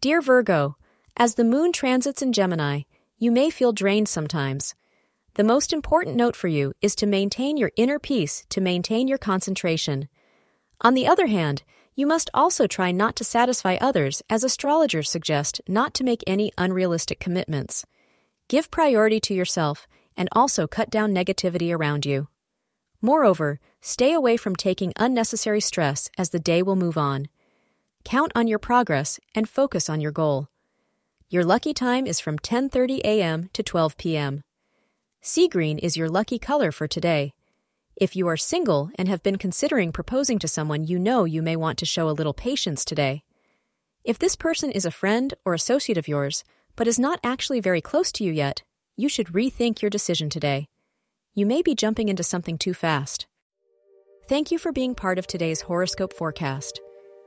Dear Virgo, as the moon transits in Gemini, you may feel drained sometimes. The most important note for you is to maintain your inner peace to maintain your concentration. On the other hand, you must also try not to satisfy others, as astrologers suggest not to make any unrealistic commitments. Give priority to yourself and also cut down negativity around you. Moreover, stay away from taking unnecessary stress as the day will move on. Count on your progress and focus on your goal. Your lucky time is from 10:30 a.m. to 12 p.m. Sea green is your lucky color for today. If you are single and have been considering proposing to someone you know you may want to show a little patience today. If this person is a friend or associate of yours, but is not actually very close to you yet, you should rethink your decision today. You may be jumping into something too fast. Thank you for being part of today's horoscope forecast.